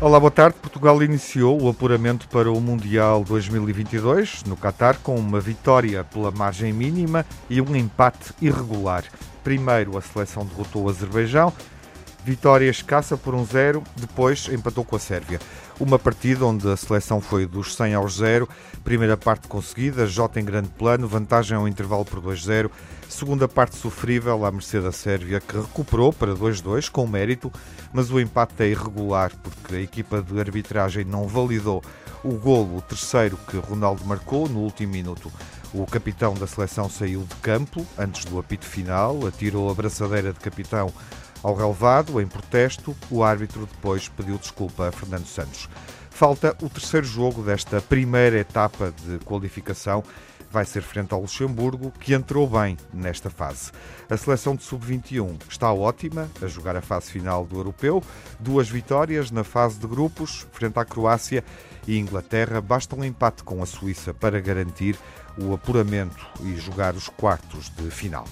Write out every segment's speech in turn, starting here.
Olá, boa tarde. Portugal iniciou o apuramento para o Mundial 2022 no Qatar com uma vitória pela margem mínima e um empate irregular. Primeiro, a seleção derrotou o Azerbaijão, vitória escassa por um zero, depois empatou com a Sérvia. Uma partida onde a seleção foi dos 100 aos 0, primeira parte conseguida, Jota em grande plano, vantagem ao intervalo por 2-0, segunda parte sofrível à mercê da Sérvia, que recuperou para 2-2 com mérito, mas o empate é irregular porque a equipa de arbitragem não validou o golo, o terceiro que Ronaldo marcou no último minuto. O capitão da seleção saiu de campo antes do apito final, atirou a braçadeira de capitão ao relevado, em protesto, o árbitro depois pediu desculpa a Fernando Santos. Falta o terceiro jogo desta primeira etapa de qualificação vai ser frente ao Luxemburgo, que entrou bem nesta fase. A seleção de sub-21 está ótima a jogar a fase final do europeu, duas vitórias na fase de grupos, frente à Croácia e Inglaterra. Basta um empate com a Suíça para garantir o apuramento e jogar os quartos de final.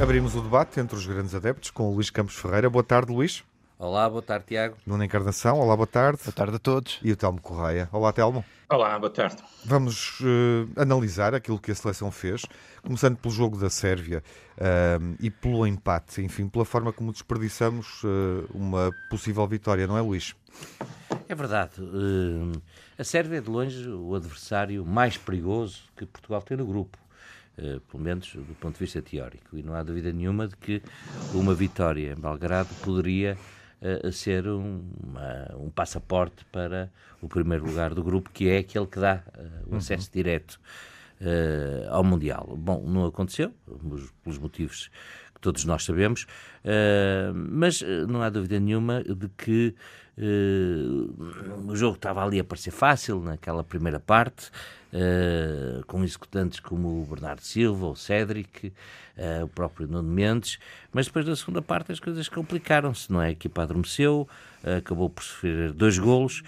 Abrimos o debate entre os grandes adeptos com o Luís Campos Ferreira. Boa tarde, Luís. Olá, boa tarde, Tiago. Nuno Encarnação, olá, boa tarde. Boa tarde a todos. E o Telmo Correia. Olá, Telmo. Olá, boa tarde. Vamos uh, analisar aquilo que a seleção fez, começando pelo jogo da Sérvia uh, e pelo empate, enfim, pela forma como desperdiçamos uh, uma possível vitória, não é, Luís? É verdade. a Sérvia é de longe o adversário mais perigoso que Portugal tem no grupo. Uh, pelo menos do ponto de vista teórico. E não há dúvida nenhuma de que uma vitória em Belgrado poderia a ser um, uma, um passaporte para o primeiro lugar do grupo, que é aquele que dá uh, o acesso uhum. direto uh, ao Mundial. Bom, não aconteceu, pelos motivos que todos nós sabemos, uh, mas não há dúvida nenhuma de que o jogo estava ali a parecer fácil naquela primeira parte, uh, com executantes como o Bernardo Silva, o Cédric, uh, o próprio Nuno Mendes, mas depois da segunda parte as coisas complicaram-se, não é? A equipa adormeceu, uh, acabou por sofrer dois golos,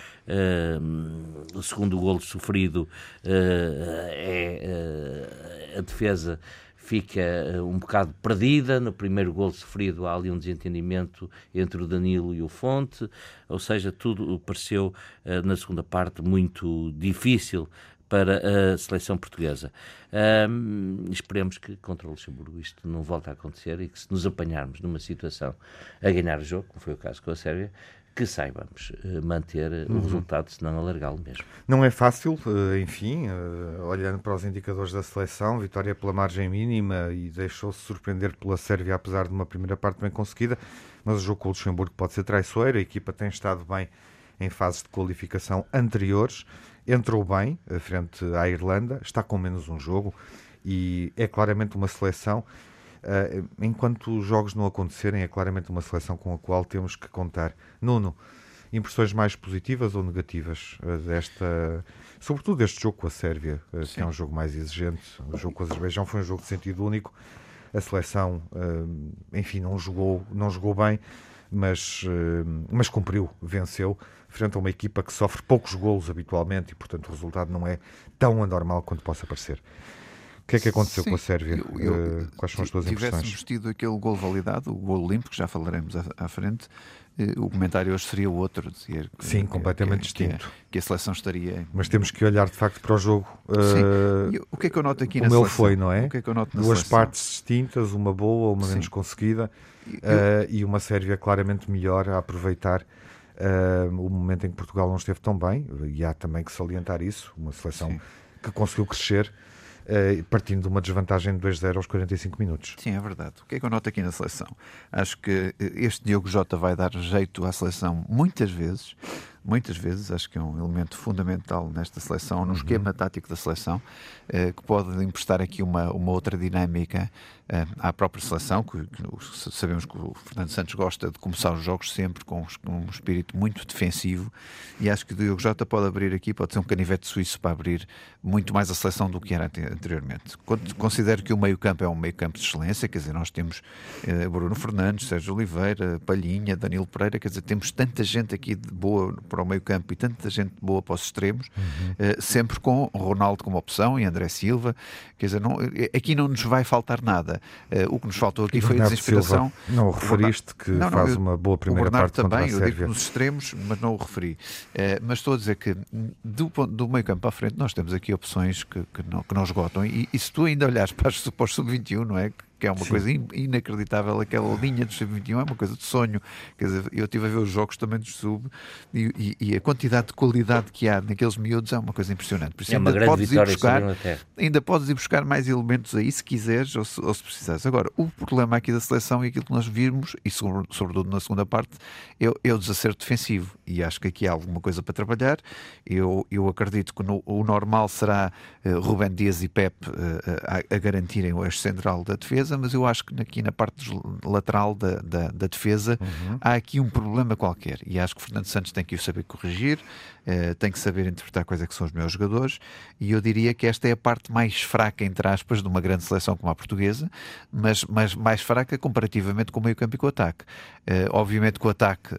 o segundo golo sofrido é a defesa fica um bocado perdida. No primeiro gol sofrido há ali um desentendimento entre o Danilo e o Fonte, ou seja, tudo pareceu na segunda parte muito difícil para a seleção portuguesa. Esperemos que contra o Luxemburgo isto não volte a acontecer e que se nos apanharmos numa situação a ganhar o jogo, como foi o caso com a Sérvia, que saibamos uh, manter uhum. o resultado, se não alargá-lo mesmo. Não é fácil, uh, enfim, olhando para os indicadores da seleção, vitória pela margem mínima e deixou-se surpreender pela Sérvia, apesar de uma primeira parte bem conseguida, mas o jogo com o Luxemburgo pode ser traiçoeiro, a equipa tem estado bem em fases de qualificação anteriores entrou bem frente à Irlanda, está com menos um jogo e é claramente uma seleção. Uh, enquanto os jogos não acontecerem, é claramente uma seleção com a qual temos que contar. Nuno, impressões mais positivas ou negativas uh, desta, sobretudo deste jogo com a Sérvia, uh, que é um jogo mais exigente. O jogo com o Azerbaijão foi um jogo de sentido único. A seleção, enfim, não jogou, não jogou bem, mas, mas cumpriu, venceu frente a uma equipa que sofre poucos golos habitualmente e, portanto, o resultado não é tão anormal quanto possa parecer. O que é que aconteceu Sim, com a Sérvia? Eu, eu, eh, Quais são as tuas impressões? Se tivéssemos tido aquele gol validado, o gol limpo, que já falaremos à, à frente, eh, o comentário hoje seria outro. Dizer Sim, que, completamente que, distinto. Que a, que a, seleção estaria. Mas temos que olhar de facto para o jogo. Sim. Uh, o que é que eu noto aqui na seleção? ele foi, não é? O que é que eu noto Duas seleção? partes distintas, uma boa, uma menos Sim. conseguida, eu... uh, e uma Sérvia claramente melhor a aproveitar uh, o momento em que Portugal não esteve tão bem, e há também que salientar isso, uma seleção Sim. que conseguiu crescer uh, partindo de uma desvantagem de 2-0 aos 45 minutos. Sim, é verdade. O que é que eu noto aqui na seleção? Acho que este Diogo Jota vai dar jeito à seleção muitas vezes, muitas vezes, acho que é um elemento fundamental nesta seleção, no uhum. esquema tático da seleção, eh, que pode emprestar aqui uma, uma outra dinâmica eh, à própria seleção, que, sabemos que o Fernando Santos gosta de começar os jogos sempre com, um espírito muito defensivo e acho que o Diogo Jota pode abrir aqui, pode ser um canivete suíço para abrir muito mais a seleção do que era anteriormente. Considero que o meio campo é um meio campo de excelência, quer dizer, nós temos eh, Bruno Fernandes, Sérgio Oliveira, Palhinha, Danilo Pereira, quer dizer, temos tanta gente aqui de boa para o meio campo e tanta gente boa para os extremos, uhum. eh, sempre com Ronaldo como opção e André Silva, quer dizer, não, eh, aqui não nos vai faltar nada. Uh, o que nos faltou aqui foi a desinspiração. não o referiste que não, não, faz eu, uma boa primeira parte também, eu digo nos extremos, mas não o referi. Uh, mas estou a dizer que do, do meio campo para a frente nós temos aqui opções que, que, não, que não esgotam. E, e se tu ainda olhares para para os sub-21, não é? Que é uma Sim. coisa inacreditável. Aquela linha do sub-21 é uma coisa de sonho. Quer dizer, eu estive a ver os jogos também do sub e, e, e, a quantidade de qualidade que há naqueles miúdos é uma coisa impressionante. Por isso, é ainda uma podes ir buscar, ainda podes ir buscar mais elementos aí se quiseres ou se, ou se precisares. Agora, o problema aqui da seleção e aquilo que nós vimos, e sobretudo na segunda parte, é, é o desacerto defensivo. E acho que aqui há alguma coisa para trabalhar. Eu, eu acredito que no, o normal será uh, Rubem Dias e Pep uh, a, a garantirem o eixo central da defesa defesa, mas eu acho que aqui na parte lateral da, da, da defesa uhum. há aqui um problema qualquer e acho que o Fernando Santos tem que o saber corrigir, uh, tem que saber interpretar quais é que são os meus jogadores e eu diria que esta é a parte mais fraca, entre aspas, de uma grande seleção como a portuguesa, mas, mas mais fraca comparativamente com o meio campo e com o ataque. Uh, obviamente que o ataque, uh,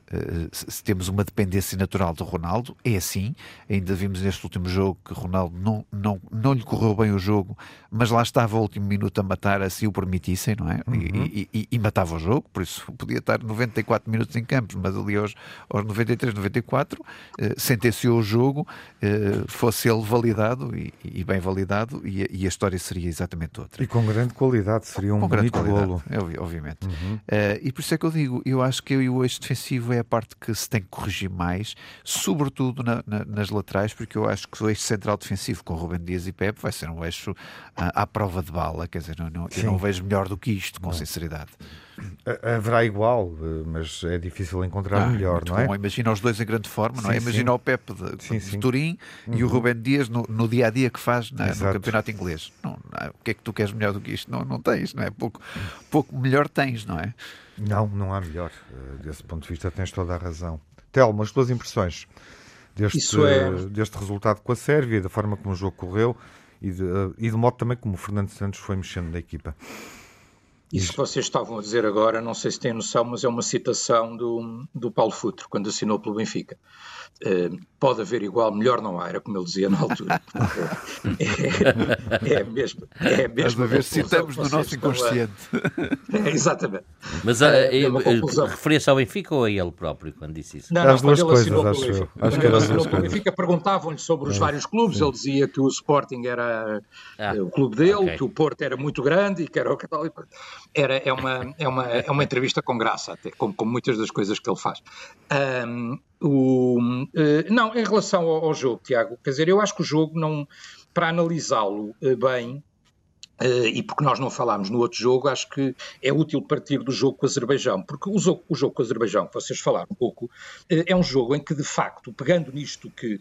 se temos uma dependência natural do Ronaldo, é assim, ainda vimos neste último jogo que Ronaldo não, não, não lhe correu bem o jogo, mas lá estava o último minuto a matar, assim o permitissem, não é? Uhum. E, e, e, matava o jogo, por isso podia estar 94 minutos em campos, mas ali aos, aos 93, 94 eh, sentenciou o jogo, eh, fosse ele validado e, e bem validado, e, a história seria exatamente outra. E com grande qualidade, seria um com bonito golo. Obviamente. Uhum. Eh, e por isso é que eu digo, eu acho que o eixo defensivo é a parte que se tem que corrigir mais, sobretudo na, na, nas laterais, porque eu acho que o eixo central defensivo com Rubem Dias e Pepe vai ser um eixo à, à prova de bala, quer dizer, não, não, eu não vejo melhor do que isto, com não. sinceridade. Haverá igual, mas é difícil encontrar ah, melhor, não é? Bom. Imagina os dois em grande forma, sim, não é? Imagina sim. o Pepe de, sim, de Turim uhum. e o uhum. Rubén Dias no, no, dia a dia que faz na, no campeonato inglês. Não, não, o que é que tu queres melhor do que isto? Não, não tens, não é? Pouco, pouco melhor tens, não é? Não, não há melhor. Eh, desse ponto de vista, tens toda a razão. Telmo, as tuas impressões deste, é... deste resultado com a Sérvia, da forma como o jogo correu e de, eh, e de modo também como o Fernando Santos foi mexendo na equipa. Isso que vocês estavam a dizer agora, não sei se têm noção, mas é uma citação do, do Paulo Futro, quando assinou pelo Benfica. Uh, pode haver igual, melhor não há, era como ele dizia na altura. é, é, mesmo. É mesmo a ver, citamos no nosso inconsciente. A... É, exatamente. Mas é, é, referia-se ao Benfica ou a ele próprio quando disse isso? Não, não, As duas coisas, acho eu. Acho que era as duas coisas. Benfica perguntavam-lhe sobre os é. vários clubes, Sim. ele dizia que o Sporting era ah, o clube dele, okay. que o Porto era muito grande e que era o Católico era, é, uma, é, uma, é uma entrevista com graça, até, como, como muitas das coisas que ele faz. Um, o, uh, não, em relação ao, ao, jogo, Tiago, quer dizer, eu acho que o jogo, não, para analisá-lo uh, bem, Uh, e porque nós não falámos no outro jogo, acho que é útil partir do jogo com o Azerbaijão, porque o jogo, o jogo com o Azerbaijão, que vocês falaram um pouco, uh, é um jogo em que, de facto, pegando nisto que,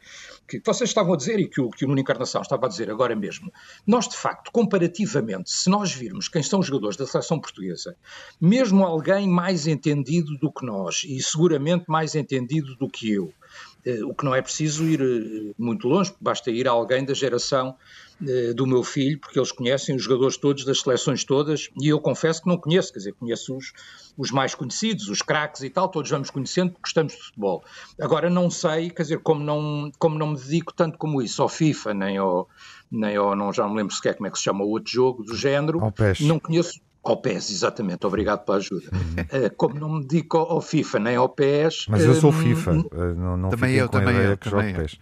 que vocês estavam a dizer e que o, que o Nuno Encarnação estava a dizer agora mesmo, nós, de facto, comparativamente, se nós virmos quem são os jogadores da seleção portuguesa, mesmo alguém mais entendido do que nós, e seguramente mais entendido do que eu, o que não é preciso ir muito longe, basta ir a alguém da geração eh, do meu filho, porque eles conhecem os jogadores todos das seleções todas, e eu confesso que não conheço, quer dizer, conheço os, os mais conhecidos, os craques e tal, todos vamos conhecendo porque gostamos de futebol. Agora não sei, quer dizer, como não, como não me dedico tanto como isso ao FIFA, nem ao, nem ao, não, já não me lembro sequer como é que se chama o outro jogo do género, não conheço, ao PES, exatamente, obrigado pela ajuda. Uhum. Uh, como não me dedico ao, FIFA nem ao PES. Mas eu sou um, FIFA, uh, não, não também eu, também eu, também eu. PES.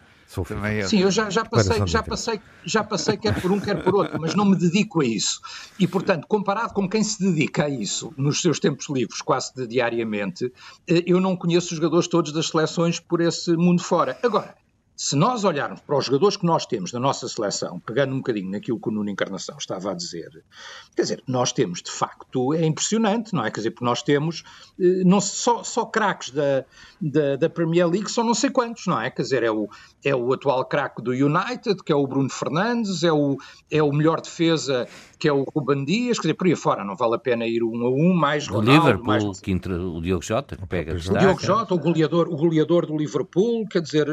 Sim, eu já, já, passei, já, passei, já passei quer por um, quer por outro, mas não me dedico a isso. E, portanto, comparado com quem se dedica a isso nos seus tempos livres, quase de diariamente, eh, eu não conheço os jogadores todos das seleções por esse mundo fora. Agora, se nós olharmos para os jogadores que nós temos na nossa seleção, pegando um bocadinho naquilo que o Nuno Encarnação estava a dizer, quer dizer, nós temos de facto, é impressionante, não é? Quer dizer, porque nós temos eh, não, só, só craques da, da, da, Premier League, são não sei quantos, não é? Quer dizer, é o, é o atual craque do United, que é o Bruno Fernandes, é o, é o melhor defesa que é o Ruben Dias, quer dizer, por aí fora, não vale a pena ir um a um, mais o Ronaldo, Liverpool, mais... que entra, o Diogo Jota, que pega O Diogo Jota, o goleador, o goleador do Liverpool, quer dizer,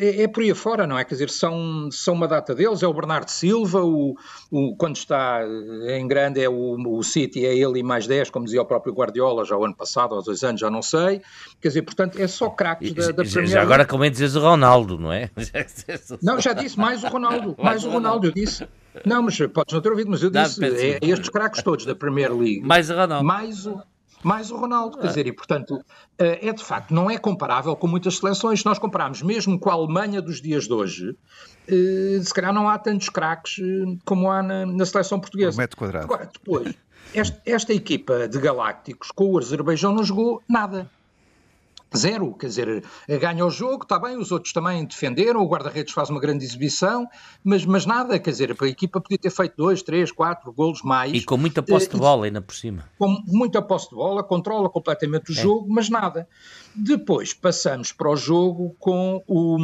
é, é por aí fora, não é? Quer dizer, são, são uma data deles, é o Bernardo Silva, o, o, quando está em grande é o, o City, é ele e mais 10, como dizia o próprio Guardiola, já o ano passado, há dois anos, já não sei, quer dizer, portanto, é só craques da, da Já agora, como é dizes o Ronaldo, não é? Não, já disse, mais o Ronaldo, mais o Ronaldo, eu disse. Não, mas podes não ter ouvido, mas eu disse, é, estes craques todos da Premier League. Mais o Ronaldo. Mais o, mais o Ronaldo, quer dizer, e portanto, eh, é de facto, não é comparável com muitas seleções. Se nós compararmos mesmo com a Alemanha dos dias de hoje, eh, se calhar não há tantos craques eh, como há na, na seleção portuguesa. Um metro quadrado. Agora, depois, esta, esta equipa de Galácticos com o Azerbaijão não jogou nada. Zero, quer dizer, ganha o jogo, está bem, os outros também defenderam, o guarda-redes faz uma grande exibição, mas, mas nada, quer dizer, a equipa podia ter feito dois, três, quatro golos mais. E com muita posse de bola ainda por cima. Com muita posse de bola, controla completamente o é. jogo, mas nada. Depois passamos para o jogo com, o,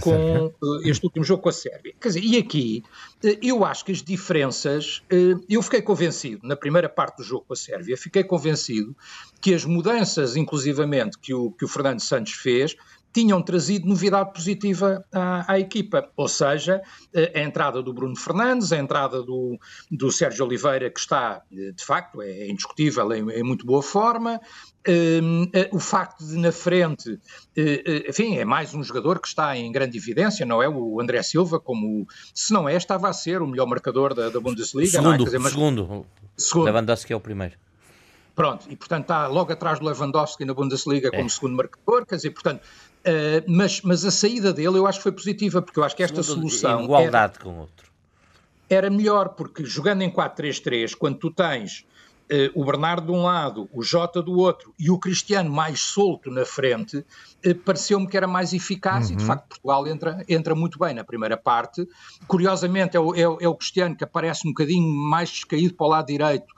com eh, este último jogo com a Sérvia. Quer dizer, e aqui eh, eu acho que as diferenças, eh, eu fiquei convencido, na primeira parte do jogo com a Sérvia, fiquei convencido que as mudanças, inclusivamente, que o, que o Fernando Santos fez, tinham trazido novidade positiva à, à, equipa, ou seja, a entrada do Bruno Fernandes, a entrada do, do Sérgio Oliveira, que está, de facto, é indiscutível, em, em muito boa forma, um, eh, o facto de na frente, enfim, é mais um jogador que está em grande evidência, não é? O André Silva, como se não é, estava a ser o melhor marcador da, da Bundesliga. Segundo, é? dizer, mas... segundo. segundo. Lewandowski é o primeiro. Pronto, e portanto está logo atrás do Lewandowski na Bundesliga como é. segundo marcador, quer dizer, portanto, uh, mas, mas a saída dele eu acho que foi positiva, porque eu acho que esta segundo, solução. Em igualdade era, com o outro. Era melhor, porque jogando em 4-3-3, quando tu tens uh, o Bernardo de um lado, o Jota do outro e o Cristiano mais solto na frente, uh, pareceu-me que era mais eficaz uhum. e de uhum. facto Portugal entra, entra muito bem na primeira parte. Curiosamente é o, é, é o Cristiano que aparece um bocadinho mais descaído para o lado direito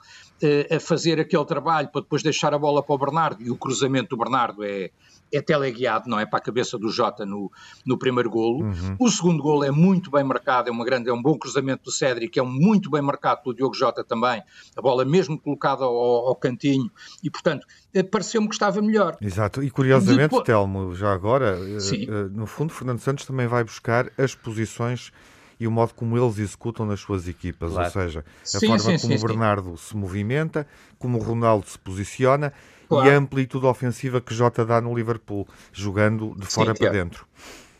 uh, a fazer aquele trabalho para depois deixar a bola para o Bernardo e o cruzamento do Bernardo é, é teleguiado, não é? Para a cabeça do Jota no, no primeiro golo. Uhum. O segundo golo é muito bem marcado, é, uma grande, é um bom cruzamento do Cédric, é um muito bem marcado pelo Diogo Jota também, a bola mesmo colocada ao, ao cantinho, e portanto, eh, pareceu-me que estava melhor. Exato, e curiosamente, Depois... Telmo, já agora, uh, no fundo, Fernando Santos também vai buscar as posições e o modo como eles executam nas suas equipas, claro. ou seja, a sim, forma sim, como sim, o Bernardo se movimenta, como o Ronaldo se posiciona claro. e a amplitude ofensiva que Jota dá no Liverpool, jogando de fora para é. dentro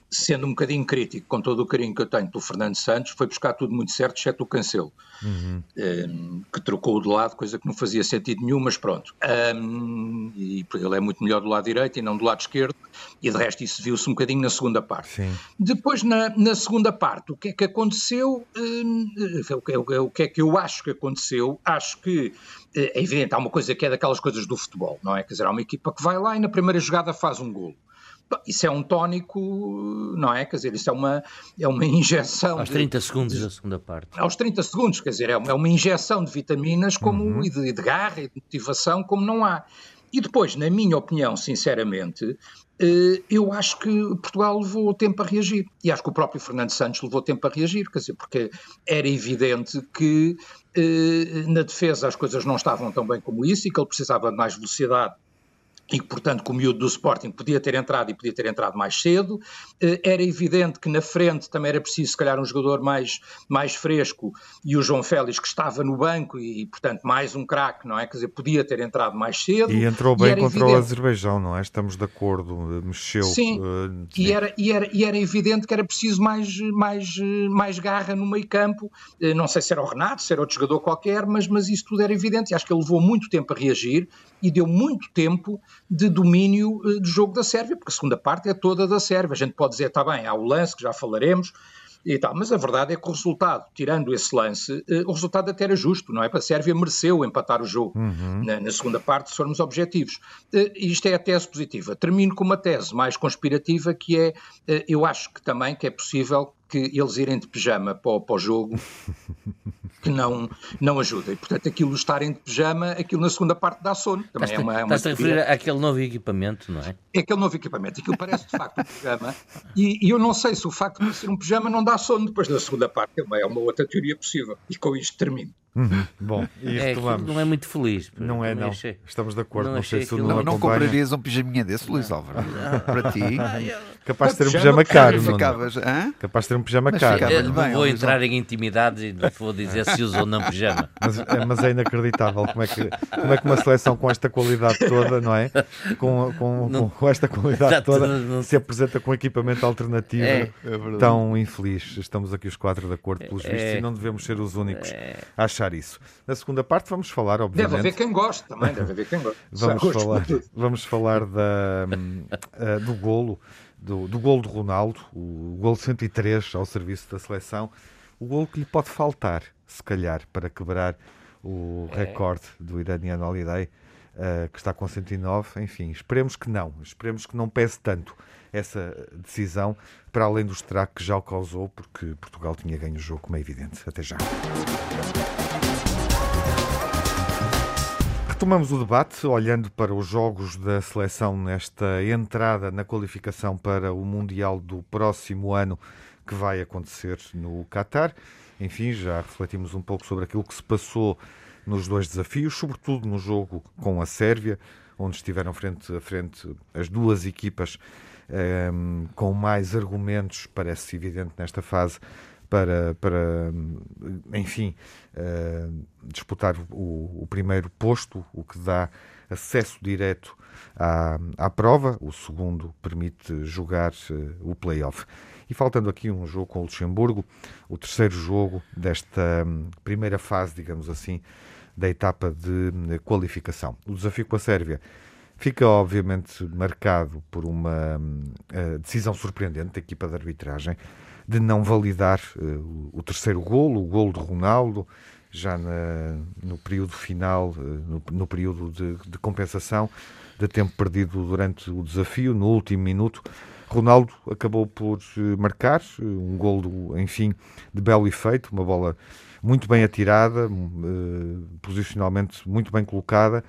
sendo um bocadinho crítico, com todo o carinho que eu tenho pelo Fernando Santos, foi buscar tudo muito certo, exceto o Cancelo, uhum. um, ehm, que trocou de lado, coisa que não fazia sentido nenhum, mas pronto. Um, e ele é muito melhor do lado direito e não do lado esquerdo, e de resto isso viu-se um bocadinho na segunda parte. Sim. Depois, na, na, segunda parte, o que é que aconteceu? Um, ehm, o, o que é que eu acho que aconteceu? Acho que eh, é evidente, há uma coisa que é daquelas coisas do futebol, não é? Quer dizer, há uma equipa que vai lá e na primeira jogada faz um golo. Isso é um tónico, não é? Quer dizer, isso é uma, é uma injeção. Aos 30 de, segundos da segunda parte. Aos 30 segundos, quer dizer, é uma, é uma injeção de vitaminas como, uhum. e, de, de garra e de motivação como não há. E depois, na minha opinião, sinceramente, eh, eu acho que Portugal levou tempo a reagir. E acho que o próprio Fernando Santos levou tempo a reagir, quer dizer, porque era evidente que eh, na defesa as coisas não estavam tão bem como isso e que ele precisava de mais velocidade e que, portanto, que o miúdo do Sporting podia ter entrado e podia ter entrado mais cedo. Eh, era evidente que na frente também era preciso, se calhar, um jogador mais, mais fresco e o João Félix, que estava no banco e, portanto, mais um craque, não é? Quer dizer, podia ter entrado mais cedo. E entrou bem e contra evidente... o Azerbaijão, não é? Estamos de acordo, mexeu. Sim, uh, e, era, e, era, e era evidente que era preciso mais, mais, mais garra no meio campo. Não sei se era o Renato, se era outro jogador qualquer, mas, mas isso tudo era evidente e acho que ele levou muito tempo a reagir e deu muito tempo de domínio uh, do jogo da Sérvia, porque a segunda parte é toda da Sérvia. A gente pode dizer, está bem, há o lance, que já falaremos, e tal. Mas a verdade é que o resultado, tirando esse lance, eh, o resultado até era justo, não é? A Sérvia mereceu empatar o jogo uhum. na, na, segunda parte, se formos objetivos. Eh, isto é a tese positiva. Termino com uma tese mais conspirativa, que é, eh, eu acho que também que é possível que eles irem de pijama para o, para o jogo que não, não ajuda. E, portanto, aquilo estarem de pijama, aquilo na segunda parte dá sono. Também é uma, é uma Estás a referir àquele novo equipamento, não é? É aquele novo equipamento. Aquilo parece, de facto, um pijama. E, e, eu não sei se o facto de ser um pijama não dá sono depois da segunda parte. É uma, é uma outra teoria possível. E com isto termino. Uhum. Bom, e é, não é muito feliz. Não é, não. Achei. Estamos de acordo. Não, não sei se não, não, não comprarias um pijaminha desse, Luís Álvaro? Para ti? Capaz de ter um pijama caro. Ficavas, Capaz de ter um pijama mas caro. Não bem, vou entrar em intimidade e vou dizer se usou ou não pijama. Mas é, mas é inacreditável como é, que, como é que uma seleção com esta qualidade toda, não é? Com, com, não, com esta qualidade toda, não, se apresenta com equipamento alternativo é, é tão infeliz. Estamos aqui os quatro de acordo, pelos é, vistos, e não devemos ser os únicos é. Isso. Na segunda parte vamos falar, obviamente... Deve haver quem goste também, deve haver quem goste. vamos, falar, vamos falar da, uh, do golo do, do gol de Ronaldo, o gol 103 ao serviço da seleção, o gol que lhe pode faltar, se calhar, para quebrar o é. recorde do iraniano Holiday, uh, que está com 109. Enfim, esperemos que não, esperemos que não pese tanto essa decisão, para além do estrago que já o causou, porque Portugal tinha ganho o jogo, como é evidente. Até já. Retomamos o debate olhando para os jogos da seleção nesta entrada na qualificação para o Mundial do próximo ano que vai acontecer no Qatar. Enfim, já refletimos um pouco sobre aquilo que se passou nos dois desafios, sobretudo no jogo com a Sérvia, onde estiveram frente a frente as duas equipas um, ehm, com mais argumentos, parece evidente nesta fase, para, para enfim, uh, disputar o, o, primeiro posto, o que dá acesso direto à, à prova, o segundo permite jogar uh, o play-off. E faltando aqui um jogo com o Luxemburgo, o terceiro jogo desta um, primeira fase, digamos assim, da etapa de um, qualificação. O desafio com a Sérvia fica obviamente marcado por uma uh, decisão surpreendente da equipa de arbitragem de não validar uh, o terceiro golo, o golo de Ronaldo, já na, no período final, no, no, período de, de, compensação, de tempo perdido durante o desafio, no último minuto. Ronaldo acabou por uh, marcar um golo, enfim, de belo efeito, uma bola muito bem atirada, posicionalmente muito bem colocada.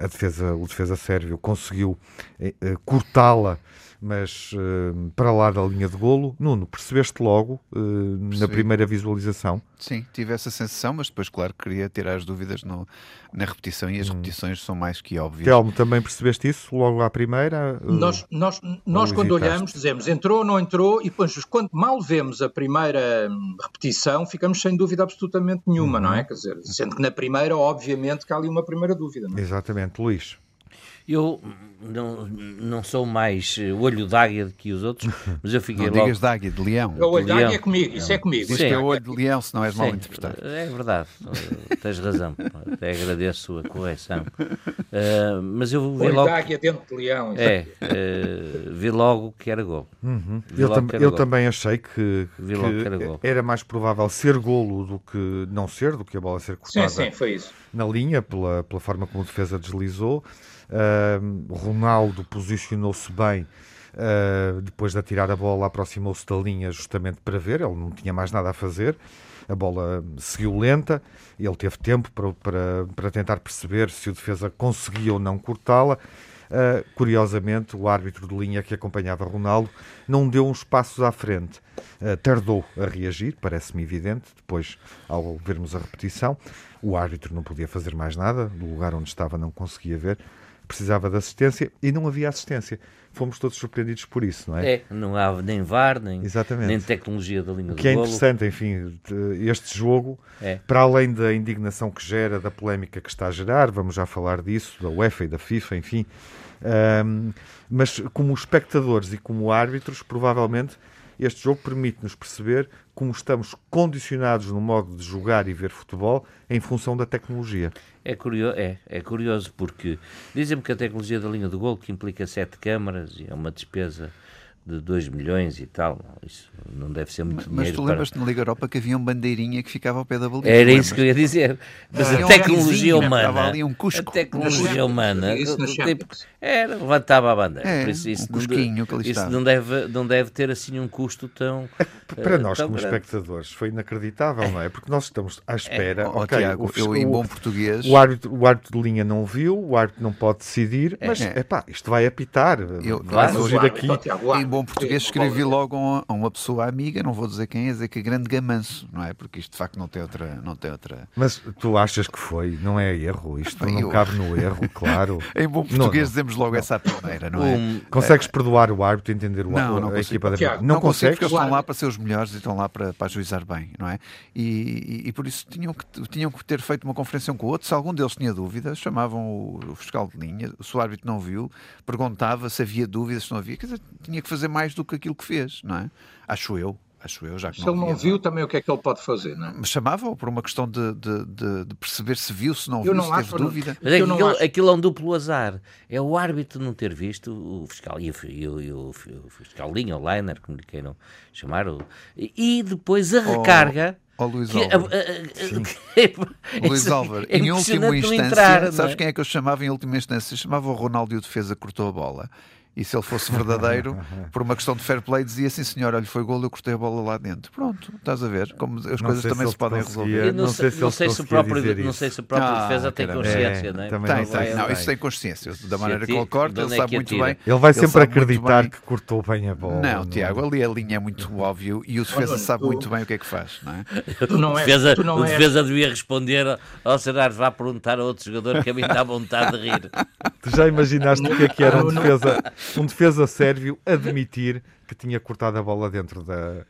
A defesa, o defesa sérvio conseguiu cortá-la mas uh, para lá da linha de golo. Nuno, percebeste logo na primeira visualização? Sim, tive essa sensação, mas depois, claro, queria tirar as dúvidas no, na repetição e as hum. repetições são mais que óbvias. Telmo, também percebeste isso logo à primeira? Uh, nós, nós, nós quando olhamos, dizemos entrou ou não entrou, e depois, quando mal vemos a primeira hum, repetição, ficamos sem dúvida absolutamente nenhuma, uhum. não é? Quer dizer, sendo que na primeira, obviamente, que há ali uma primeira dúvida. É? Exatamente, Luís. Eu não, não sou mais olho d'águia do que os outros, mas eu fiquei não logo... digas d'águia, de leão. O olho d'águia é comigo, isso é comigo. Diz que é olho de leão, se não és Sim, mal interpretado. É verdade, tens razão. Até agradeço a correção. Uh, mas eu vi olho logo... d'águia dentro de leão. É, uh, vi logo que era gol. Uhum. Eu, tam eu gol. também achei que, vi que, que era, era, mais provável ser golo do que não ser, do que a bola ser cortada sim, sim, foi isso. na linha, pela, pela forma como a defesa deslizou. Uh, Ronaldo posicionou-se bem uh, depois de atirar a bola, aproximou-se da linha justamente para ver, ele não tinha mais nada a fazer. A bola seguiu lenta, ele teve tempo para, para, para tentar perceber se o defesa conseguia ou não cortá-la. Uh, curiosamente, o árbitro de linha que acompanhava Ronaldo não deu uns passos à frente. Uh, tardou a reagir, parece-me evidente, depois, ao vermos a repetição. O árbitro não podia fazer mais nada, do lugar onde estava não conseguia ver precisava de assistência e não havia assistência. Fomos todos surpreendidos por isso, não é? É, não há nem VAR, nem, Exatamente. nem tecnologia da linha do Que é interessante, enfim, este jogo, é. para além da indignação que gera, da polémica que está a gerar, vamos já falar disso, da UEFA e da FIFA, enfim, um, mas como espectadores e como árbitros, provavelmente este jogo permite-nos perceber como estamos condicionados no modo de jogar e ver futebol em função da tecnologia. É curioso, é, é curioso porque dizem-me que a tecnologia da linha do gol, que implica sete câmaras e é uma despesa de 2 milhões e tal. Isso não deve ser muito mas, dinheiro. Mas tu lembras-te para... na Liga Europa que havia uma bandeirinha que ficava ao pé da baliza? Era isso que eu ia dizer. Mas a tecnologia humana. Ali um cusco. A tecnologia humana. Tipo, era, levantava a bandeira. É, Por isso, isso um cusquinho que ali Isso não deve, não deve ter assim um custo tão. Para nós, como grande. espectadores, foi inacreditável, não é? Porque nós estamos à espera. É. Oh, okay, Tiago, o, eu, em bom português. O árbitro, o árbitro de linha não viu, o árbitro não pode decidir, mas é. pá, isto vai apitar. Eu, vai surgir aqui. Em bom português, escrevi logo a uma pessoa amiga, não vou dizer quem é, dizer que é grande gamanço, não é? Porque isto de facto não tem outra. Não tem outra... Mas tu achas que foi? Não é erro? Isto não eu... cabe no erro, claro. em bom português, não, não. dizemos logo essa primeira, não é? Um, consegues é... perdoar o árbitro, entender o não, não a equipa da Tiago, Não, não consegues? Porque eles estão lá para ser os melhores e estão lá para, para ajuizar bem, não é? E, e, e, por isso tinham que, tinham que ter feito uma conferência um com o outro. Se algum deles tinha dúvidas, chamavam o, o fiscal de linha, se o árbitro não viu, perguntava se havia dúvidas, se não havia. Quer dizer, tinha que fazer mais do que aquilo que fez, não é? Acho eu. Acho eu, já que se não ele não viu, também o que é que ele pode fazer, não é? Chamava-o por uma questão de, de, de, de, perceber se viu, se não viu, não se acho, teve dúvida. Mas é que aquilo, acho... aquilo, é um duplo azar. É o árbitro não ter visto, o fiscal e o, e o, e o, o fiscal Linha, o Liner, como lhe queiram chamar, o, e depois a recarga. Oh. oh Luís Álvaro. Luís Álvaro, é em última instância, entrar, sabes é? quem é que eu chamava em última instância? Chamava o Ronaldo de defesa, cortou a bola e se ele fosse verdadeiro, por uma questão de fair play, dizia sim senhor, olha, foi gol, eu cortei a bola lá dentro. Pronto, estás a ver como as não coisas também se, se podem resolver. Não, não, sei, se, não sei se o próprio, não sei se o próprio ah, defesa tem consciência, é, não é? Tem, não, tem. não, isso tem consciência. Da maneira que ele corta, ele sabe muito bem. Ele vai sempre acreditar que cortou bem a bola. Não, Tiago, ali a linha é muito óbvio e o defesa sabe muito bem o que é que faz, não é? Não é defesa, o defesa devia responder ao Serrar, vá perguntar a outro jogador que a mim dá vontade de rir. Tu já imaginaste o que é que era um defesa, um defesa sérvio admitir que tinha cortado a bola dentro da,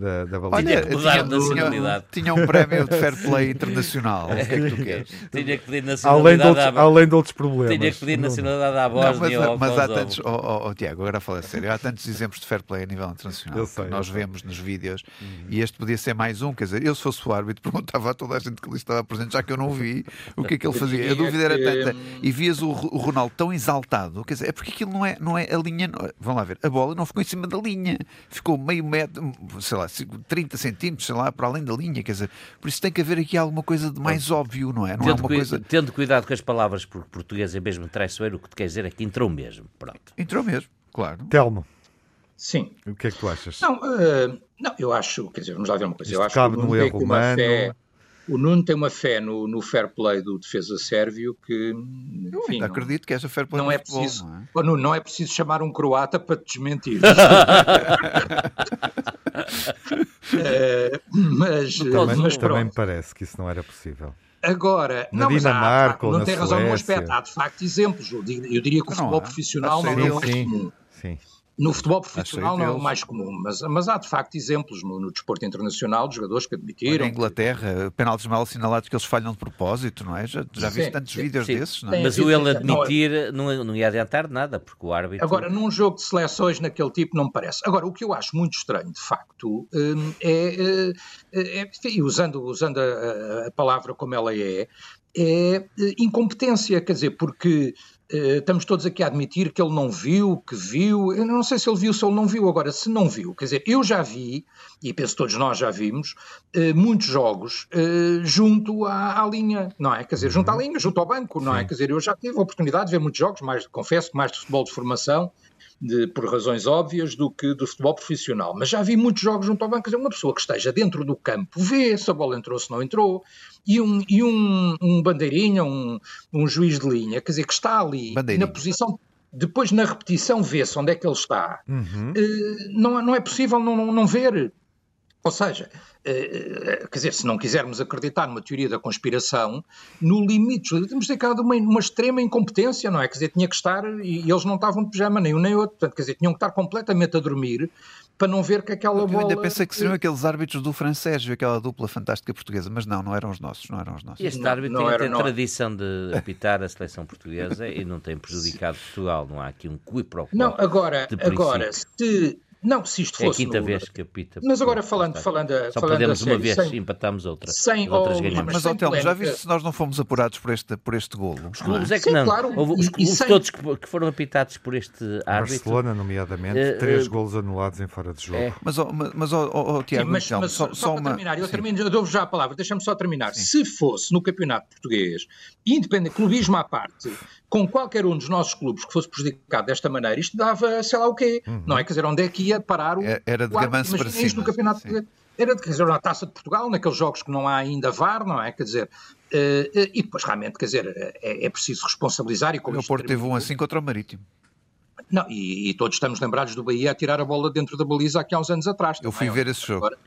da, da baliza. Olha, tinha, tinha, tinha, um prémio de fair play internacional. o que é que tu queres? Tinha que pedir nacionalidade além de outros, à... além de outros problemas. Tinha que pedir nacionalidade à Bósnia mas, mas há tantos, oh, oh, oh, Tiago, agora fala sério, há tantos exemplos de fair play a nível internacional sei, que nós vemos nos vídeos uhum. e este podia ser mais um. Quer dizer, eu se fosse o árbitro perguntava a toda a gente que ali estava presente, já que eu não vi o que é que ele fazia. A dúvida era tanta. E vias o, o Ronaldo tão exaltado, quer dizer, é porque aquilo não é, não é a linha. Vamos lá ver, a bola não ficou em cima da linha, ficou meio metro, sei lá, 30 centímetros, sei lá, para além da linha, quer dizer, por isso tem que haver aqui alguma coisa de mais óbvio, não é? Não tendo, uma coisa... tendo cuidado com as palavras, porque português é mesmo traiçoeiro, o que te quer dizer é que entrou mesmo, pronto. Entrou mesmo, claro. Telmo. Sim. O que é que tu achas? Não, uh, não eu acho, quer dizer, vamos lá ver uma coisa. Isto eu acho cabe que no erro humano. Fé, o Nuno tem uma fé no, no fair play do defesa sérvio que. Enfim, eu acredito não, que essa fair play não é preciso. Não é? Oh, Nuno, não é preciso chamar um croata para te desmentir. é, mas, também, mas também me parece que isso não era possível. Agora, na não, Dinamarca há, não tem razão no aspecto. Há de facto exemplos. Eu diria que o futebol profissional não, é o mais comum. Sim. No futebol profissional não é o mais comum, mas, mas há de facto exemplos no, no desporto internacional de jogadores que admitiram. Na Inglaterra, penaltis mal assinalados que eles falham de propósito, não é? Já, já viste tantos sim, vídeos sim. desses, não é? Mas o ele admitir não, não ia adiantar nada, porque o árbitro. Agora, num jogo de seleções naquele tipo, não me parece. Agora, o que eu acho muito estranho, de facto, hum, é, é, é e usando, usando a, a palavra como ela é, é eh, incompetência, quer dizer, porque estamos todos aqui a admitir que ele não viu, que viu, eu não sei se ele viu, se ele não viu, agora, se não viu, quer dizer, eu já vi, e penso todos nós já vimos, uh, muitos jogos uh, junto à, à, linha, não é? Quer dizer, junto à uhum. linha, junto ao banco, não é? Sim. é? Quer dizer, eu já tive a oportunidade de ver muitos jogos, mais, confesso, mais de futebol de formação, de, por razões óbvias, do que do futebol profissional. Mas já vi muitos jogos junto ao banco, quer dizer, uma pessoa que esteja dentro do campo vê se a bola entrou, se não entrou, e um, e um, um bandeirinha, um, um juiz de linha, quer dizer, que está ali na posição depois na repetição vê-se onde é que ele está, uhum. uh, não, não é possível não, não, não ver. Ou seja, uh, quer dizer, se não quisermos acreditar numa teoria da conspiração, no limite, temos de ter cá uma, uma extrema incompetência, não é? Quer dizer, tinha que estar, e, eles não estavam de pijama nem um nem outro, portanto, quer dizer, tinham que estar completamente a dormir para não ver que aquela bola... Eu ainda pensei que seriam aqueles árbitros do francês, aquela dupla fantástica portuguesa, mas não, não eram os nossos, não eram os nossos. E este árbitro não, não tem, tem tradição de apitar a seleção portuguesa e não tem prejudicado Portugal, não há aqui um cui pro Não, agora, agora se Não, se isto fosse. É a quinta no... vez que apita. Mas agora falando, falando, Só falando perdemos uma vez sem... e empatámos outra. Sem, outras oh, ganhamos. Mas, Hotel, já viste se nós não fomos apurados por este, por este golo? Os clubes é? é que Sim, não. claro. Houve os clubes sem- todos que, que foram apitados por este árbitro. Barcelona, nomeadamente, Eh, três eh, golos anulados em fora de jogo. É. Mas, ó, mas, ó, Sim, Tiago, mas, Telmo, mas só, só, só para uma... terminar, eu, Sim. termino, eu dou-vos já a palavra, deixa-me só terminar. Se fosse no campeonato português, independente, clubismo à parte, com qualquer um dos nossos clubes que fosse prejudicado desta maneira, isto dava sei lá o quê, não é? Quer dizer, onde é que ia parar o. É- era de gamanço para isto cima, no campeonato português. Era de, quer dizer, na taça de Portugal, naqueles jogos que não há ainda VAR, não é? Quer dizer, eh, eh, e depois realmente, quer dizer, é, é preciso responsabilizar e como O Porto teve um assim contra o Marítimo. Não, e, e todos estamos lembrados do Bahia a tirar a bola dentro da baliza aqui há uns anos atrás. Eu também, fui ver esse jogo. Agora-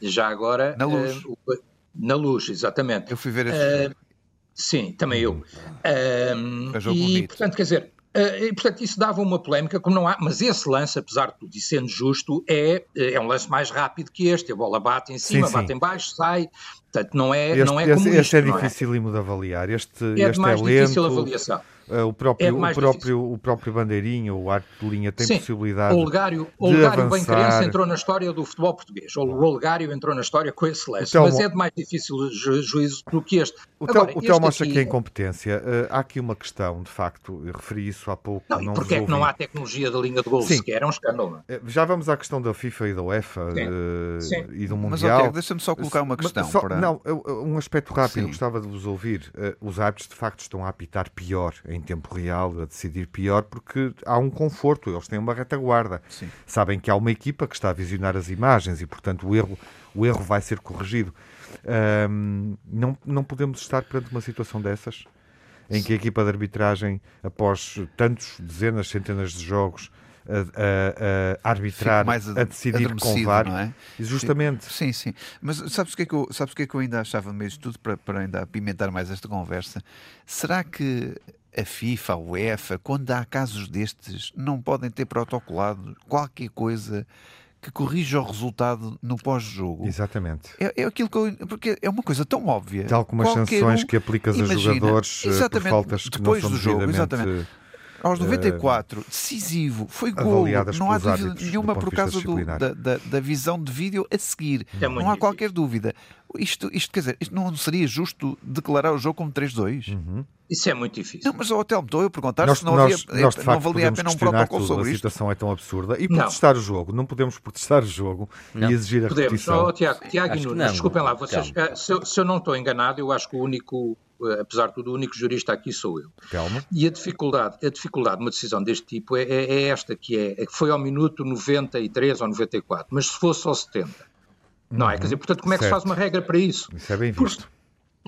já agora. Na Luz. eh, o- na luz, exatamente. Eu fui ver esse Eh, jogo. Sim, também eu. Um jogo e, bonito. portanto, quer dizer, eh, e, portanto, isso dava uma polémica, como não há, mas esse lance, apesar de tudo e sendo justo, é, é um lance mais rápido que este. A bola bate em cima, Sim, bate sim. em baixo, sai. Portanto, não é, Este, não é este- como este isto, é dificílimo de avaliar. Este, É, este é é difícil lento. avaliação. Uh, o, próprio, É o, próprio, o próprio bandeirinha, o arte de linha, tem Sim, possibilidade O Olegário, de o Olegário bem criança entrou na história do futebol português. O Olegário entrou na história com esse lance. Telmo- Mas é de mais difícil ju juízo do que este. O Tel, Agora, o Tel mostra aqui- que é incompetência. Uh, há aqui uma questão, de facto, eu referi isso há pouco. Não, não porque é que não há tecnologia da linha de gol sequer? É um escândalo. Eh, Já vamos à questão da FIFA e da UEFA Sim. uh, Sim. e do Mas, Mundial. Tiago, deixa-me só colocar uma Mas questão. só- para... Não, um aspecto rápido, Sim. gostava de vos ouvir. Uh, os árbitros, de facto, estão a apitar pior em tempo real, a decidir pior, porque há um conforto, eles têm uma retaguarda. Sim. Sabem que há uma equipa que está a visionar as imagens e, portanto, o erro, o erro vai ser corrigido. Ahm, não, não podemos estar perante uma situação dessas, em que a equipa de arbitragem, após tantos, dezenas, centenas de jogos, a, a- a arbitrar, a decidir com VAR, não é? justamente Sim, sim. Mas sabes o que é que eu, sabes o que é que eu ainda achava no meio de tudo para, para ainda apimentar mais esta conversa? Será que a FIFA, a UEFA, quando há casos destes, não podem ter protocolado qualquer coisa que corrija o resultado no pós-jogo? Exatamente. É, é aquilo que eu, porque é uma coisa tão óbvia. Tal como as Qualquer sanções um- que aplicas a imagina, jogadores eh, por faltas que depois não são do jogo, exatamente. Aos 94, decisivo, foi gol. Não há dúvida nenhuma por causa do- da, da, da visão de vídeo a seguir. É não há difícil. qualquer dúvida. Isto, isto, quer dizer, isto não seria justo declarar o jogo como 3-2? Uhum. Isso é muito difícil. Não, mas o Hotel, estou eu a perguntar Nós, se não, nós, havia, nós, de não valia a pena um protocolo tudo, a sobre isto. situação é tão absurda. E Não. protestar o jogo, não podemos protestar o jogo Não. e exigir a Podemos. repetição. Oh, Tiago, Tiago Acho e não, desculpem lá, vocês, eh, se, eu, se eu não estou enganado, eu acho que o único, eh, apesar de tudo, o único jurista aqui sou eu. Calma. E a dificuldade, a dificuldade de uma decisão deste tipo é, é- é esta, que é, é que foi ao minuto 93 ou 94, mas se fosse ao 70. Não é? Quer dizer, portanto, como é que se Certo. faz uma regra para isso? Isso é bem Porque, visto.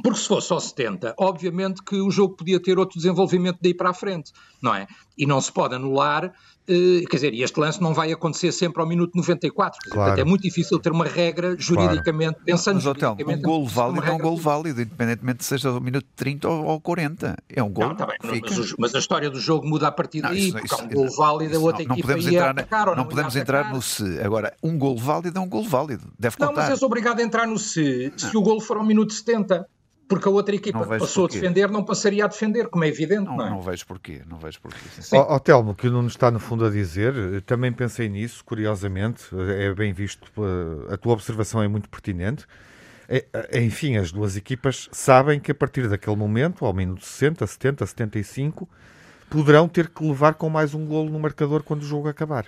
porque se fosse ao 70, obviamente que o jogo podia ter outro desenvolvimento daí para a frente, não é? E não se pode anular, eh, quer dizer, e este lance não vai acontecer sempre ao minuto 94. Quer dizer, Claro. portanto, é muito difícil ter uma regra juridicamente, pensando Mas, Hotel, um juridicamente, golo válido é um golo válido, independentemente de seja ao minuto 30 ou ao 40. É um golo. Não, tá bem, fica. mas, o- mas a história do jogo muda a partir Não, daí, isso- porque há um isso- gol válido, a isso outra não, não equipa podemos ia entrar, atacar ou não não podemos entrar no se. Agora, um golo válido é um golo válido. Deve Não, contar. mas és obrigado a entrar no se, se o gol for ao minuto 70, porque a outra equipa Não vejo passou porquê. a defender, não passaria a defender, como é evidente, não, Não, é? não vejo porquê. Não vejo porquê. Sim. Ó ó, Telmo, que o Nuno está no fundo a dizer, eh, também pensei nisso, curiosamente, eh, é bem visto, eh, a tua observação é muito pertinente. Enfim, as duas equipas sabem que a partir daquele momento, ao minuto 60, 70, 75, poderão ter que levar com mais um golo no marcador quando o jogo acabar.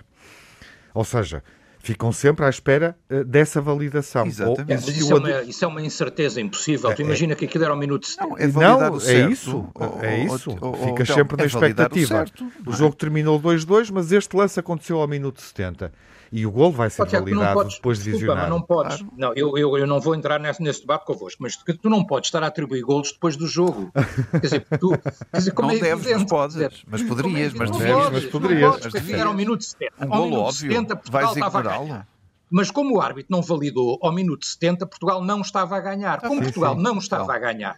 Ou seja, ficam sempre à espera eh, dessa validação. Exatamente. É, existiu isso, é uma, isso é uma incerteza impossível. tu imagina que aquilo era ao minuto 70. Não, é Não, o é certo. isso. Ó, É isso. Ficas Telmo, sempre na é o expectativa. certo, O não é? jogo terminou 2-2, mas este lance aconteceu ao minuto 70. E o gol vai ser tu não validado podes- depois de visionar. não podes. Não, eu, eu, eu não vou entrar nesse, nesse debate convosco, mas tu não podes estar a atribuir golos depois do jogo. Quer dizer, tu, quer dizer como Não é deves, evidente, mas podes. dizer, Mas é poderias, evidente, mas não deves, podes, mas não poderias. podes, Mas porque era ao minuto 70. Um ao golo minuto óbvio. 70, Portugal estava a ganhar. Mas como o árbitro não validou ao minuto 70, Portugal não estava a ganhar. Como sim, Portugal sim. não estava Não. a ganhar,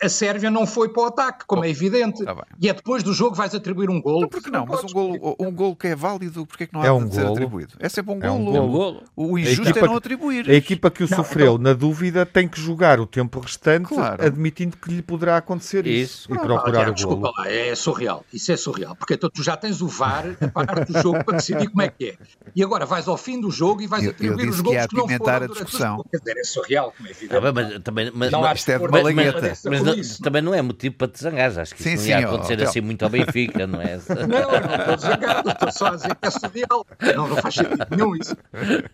a Sérvia não foi para o ataque, como é evidente. Tá e é depois do jogo vais atribuir um golo. Então, porque não? não mas um golo, um golo que é válido, porque é que não há é um de ser golo. atribuído? É sempre um, é um golo. golo. O injusto é não atribuir. A equipa que o não, sofreu então... na dúvida tem que jogar o tempo restante, claro. admitindo que lhe poderá acontecer isso, isso e procurar ah, o golo. Desculpa lá, é surreal. Isso é surreal. Porque então tu já tens o VAR a parar do jogo para decidir como é que é. E agora vais ao fim do jogo e vais eu, atribuir eu os golos que, que não foram a discussão. Quer dizer, é surreal, como é evidente. Ah, mas, também, mas, não mas, isto é de malagueta. Mas, mas também não é motivo para te zangares. Acho que sim, isso não ia acontecer ó, assim muito ao Benfica, não é? Não, não estou zangado, estou só a dizer que é surreal. Não, não faz sentido nenhum isso.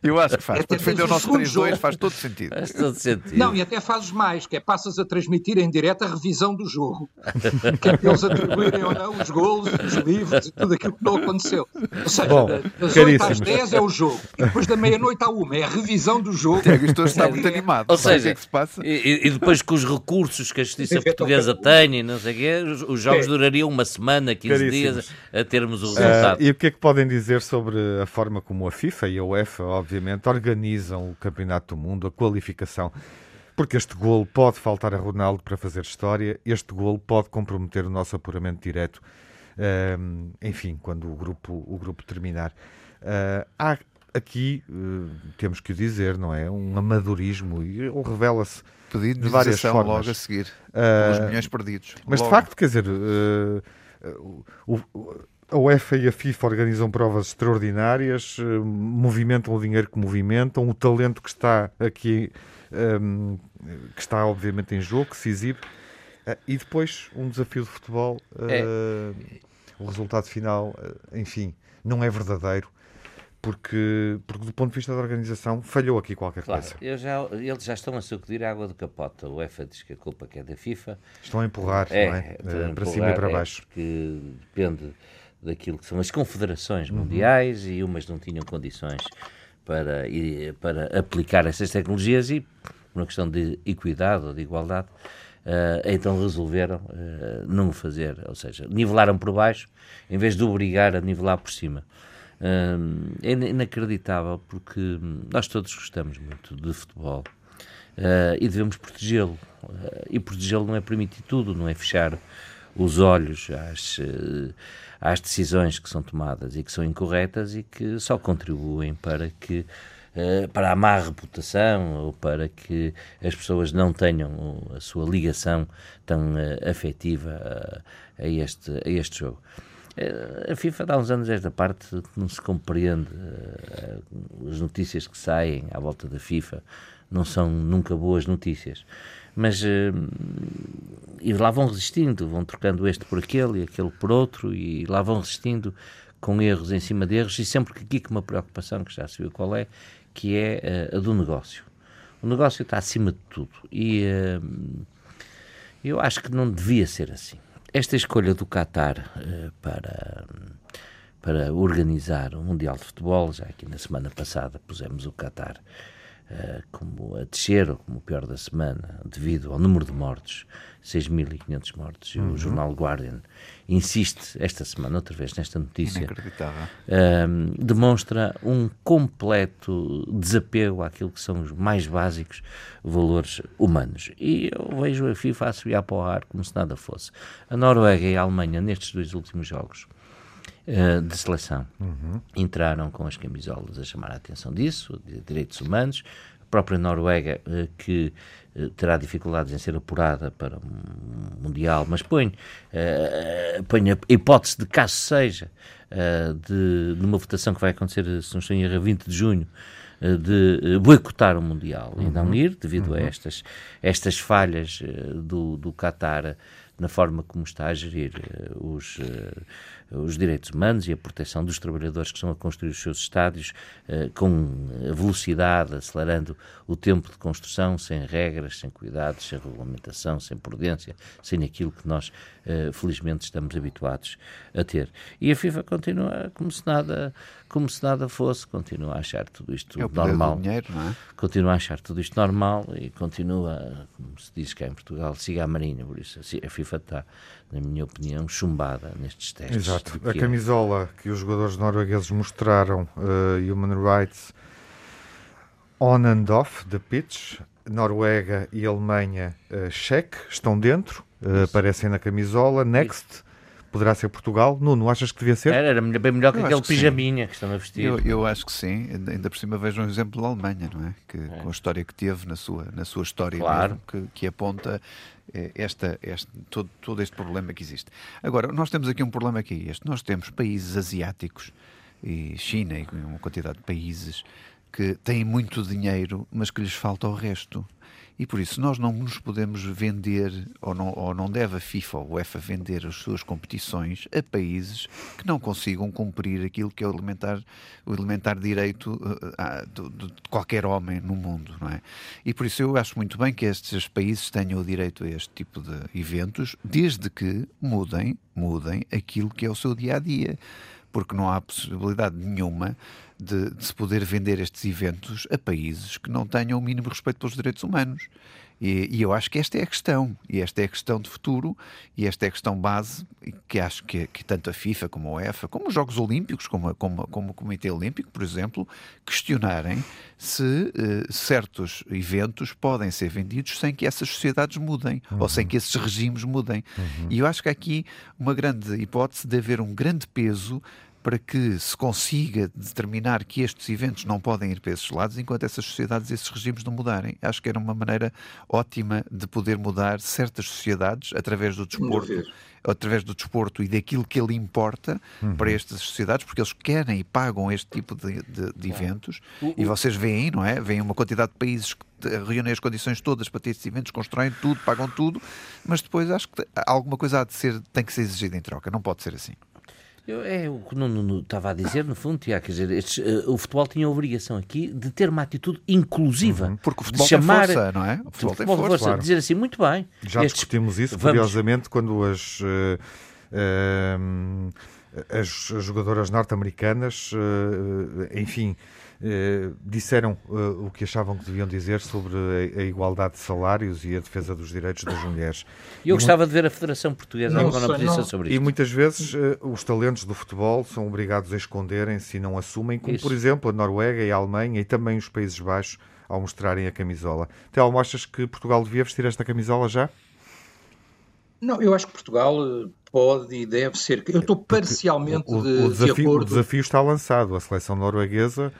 Eu acho que faz. É para defender o nosso 3-2 faz todo sentido. Faz todo sentido. Não, e até fazes mais, que é passas a transmitir em direto a revisão do jogo. Que é para eles atribuírem ou não os golos, os livros e tudo aquilo que não aconteceu. Ou seja, Bom, das 8 às 10 é o jogo. E depois da meia-noite à 1 é a revisão do jogo. Tiago, isto está muito animado. Ou seja, é que se passa? E, e depois com os recursos que a justiça portuguesa tem e não sei o quê, os jogos durariam uma semana, 15 dias a termos o resultado. Uh, e o que é que podem dizer sobre a forma como a FIFA e a UEFA, obviamente, organizam o Campeonato do Mundo, a qualificação? Porque este golo pode faltar a Ronaldo para fazer história, este golo pode comprometer o nosso apuramento direto, uh, enfim, quando o grupo, o grupo terminar. Uh, há aqui, temos que o dizer, não é? Um amadorismo e ele revela-se Pedido de várias formas. logo a seguir, uh, os milhões perdidos. Mas logo. de facto, quer dizer, uh, o, a UEFA e a FIFA organizam provas extraordinárias, movimentam o dinheiro que movimentam, o talento que está aqui, um, que está obviamente em jogo, que se exibe, e depois um desafio de futebol, é. o resultado final, enfim, não é verdadeiro porque, porque do ponto de vista da organização falhou aqui qualquer claro, coisa. Já, eles já estão a sacudir a água do capota. O UEFA diz que a culpa que é da FIFA. Estão a empurrar, é, não é? é para cima e para é baixo. É porque depende daquilo que são as confederações uhum. mundiais e umas não tinham condições para, para aplicar essas tecnologias e, por uma questão de equidade ou de igualdade, uh, então resolveram uh, não fazer. Ou seja, nivelaram por baixo em vez de obrigar a nivelar por cima é inacreditável porque nós todos gostamos muito de futebol uh, e devemos protegê-lo. Uh, e protegê-lo não é permitir tudo, não é fechar os olhos às, uh, às decisões que são tomadas e que são incorretas e que só contribuem para que para a má reputação ou para que as pessoas não tenham a sua ligação tão afetiva a, este, a este jogo. Eh, a FIFA dá uns anos esta parte não se compreende. Eh, as notícias que saem à volta da FIFA não são nunca boas notícias. Mas eh, e lá vão resistindo, vão trocando este por aquele e aquele por outro, e lá vão resistindo com erros em cima de erros, e sempre que aqui com uma preocupação, que já se viu qual é, que é a do negócio. O negócio está acima de tudo. E eu acho que não devia ser assim. Esta escolha do Qatar uh, para, para organizar o Mundial de Futebol, já aqui na semana passada pusemos o Qatar como a descer, ou como o pior da semana, devido ao número de mortos, 6.500 mortos. E uhum. o jornal Guardian insiste esta semana, outra vez, nesta notícia. Uh, demonstra um completo desapego àquilo que são os mais básicos valores humanos. E eu vejo a FIFA a subir para o ar como se nada fosse. A Noruega e a Alemanha, nestes dois últimos jogos, uh, de seleção. Uhum. Entraram com as camisolas a chamar a atenção disso, de direitos humanos. A própria Noruega, uh, que uh, terá dificuldades em ser apurada para um Mundial, mas põe, põe a hipótese de caso seja de, de uma votação que vai acontecer, se não estou em erro, a 20 de junho, de boicotar o Mundial uhum. e não uhum. ir, devido uhum. a estas, estas falhas do, do Qatar na forma como está a gerir os, os direitos humanos e a proteção dos trabalhadores que estão a construir os seus estádios eh, com velocidade, acelerando o tempo de construção, sem regras, sem cuidados, sem regulamentação, sem prudência, sem aquilo que nós, eh, felizmente, estamos habituados a ter. E a FIFA continua como se nada, como se nada fosse, continua a achar tudo isto é normal. Dinheiro, é? Continua a achar tudo isto normal e continua, como se diz cá em Portugal, siga a marinha, por isso a FIFA está, na minha opinião, chumbada nestes testes. Exato. A camisola que os jogadores noruegueses mostraram, uh, Human Rights, On and off the pitch, Noruega e Alemanha, uh, cheque, estão dentro, uh, aparecem na camisola. Next. Isso poderá ser Portugal. Nuno, achas que devia ser? Era, era bem melhor que eu aquele que pijaminha sim. que estão a vestir. Eu, eu, acho que sim. Ainda por cima vejo um exemplo da Alemanha, não é? Que, é. Com a história que teve na sua, na sua história claro. mesmo, que, que aponta eh, esta, este, todo, todo este problema que existe. Agora, nós temos aqui um problema que é este. Nós temos países asiáticos e China e uma quantidade de países que têm muito dinheiro, mas que lhes falta o resto. E por isso nós não nos podemos vender, ou não, ou não deve a FIFA ou a UEFA vender as suas competições a países que não consigam cumprir aquilo que é o elementar, o elementar direito uh, de, de, qualquer homem no mundo. Não é? E por isso eu acho muito bem que estes países tenham o direito a este tipo de eventos, desde que mudem, mudem aquilo que é o seu dia a dia porque não há possibilidade nenhuma de, de, se poder vender estes eventos a países que não tenham o mínimo respeito pelos direitos humanos. E, e, eu acho que esta é a questão, e esta é a questão de futuro, e esta é a questão base, que acho que, que tanto a FIFA como a UEFA, como os Jogos Olímpicos, como, como, como o Comitê Olímpico, por exemplo, questionarem se uh, certos eventos podem ser vendidos sem que essas sociedades mudem, uhum. ou sem que esses regimes mudem. Uhum. E eu acho que há aqui uma grande hipótese de haver um grande peso para que se consiga determinar que estes eventos não podem ir para esses lados enquanto essas sociedades, esses regimes não mudarem. Acho que era uma maneira ótima de poder mudar certas sociedades através do desporto, através do desporto e daquilo que ele importa uhum. para estas sociedades, porque eles querem e pagam este tipo de, de, de eventos. E vocês veem, não é? Veem uma quantidade de países que reúnem as condições todas para ter estes eventos, constroem tudo, pagam tudo, mas depois acho que alguma coisa há de ser, tem que ser exigida em troca. Não pode ser assim. Eu, é o que não estava a dizer, no fundo, Tiago, quer dizer, estes, uh, o futebol tinha a obrigação aqui de ter uma atitude inclusiva. Uhum, porque o futebol chamar, tem força, não é? O futebol, o futebol tem força. força claro. Dizer assim, muito bem. Já estes, discutimos isso, vamos... curiosamente, quando as. Uh, uh, as, as jogadoras norte-americanas, enfim, disseram uh, o que achavam que deviam dizer sobre a, a, igualdade de salários e a defesa dos direitos das mulheres. E eu e gostava de ver a Federação Portuguesa não, alguma posição sobre isso. E muitas vezes uh, os talentos do futebol são obrigados a esconderem-se e não assumem, como isso. por exemplo a Noruega e a Alemanha e também os Países Baixos ao mostrarem a camisola. Telmo, achas que Portugal devia vestir esta camisola já? Não, eu acho que Portugal pode e deve ser. Eu estou parcialmente o, o, o desafio, de acordo. O desafio está lançado. A seleção norueguesa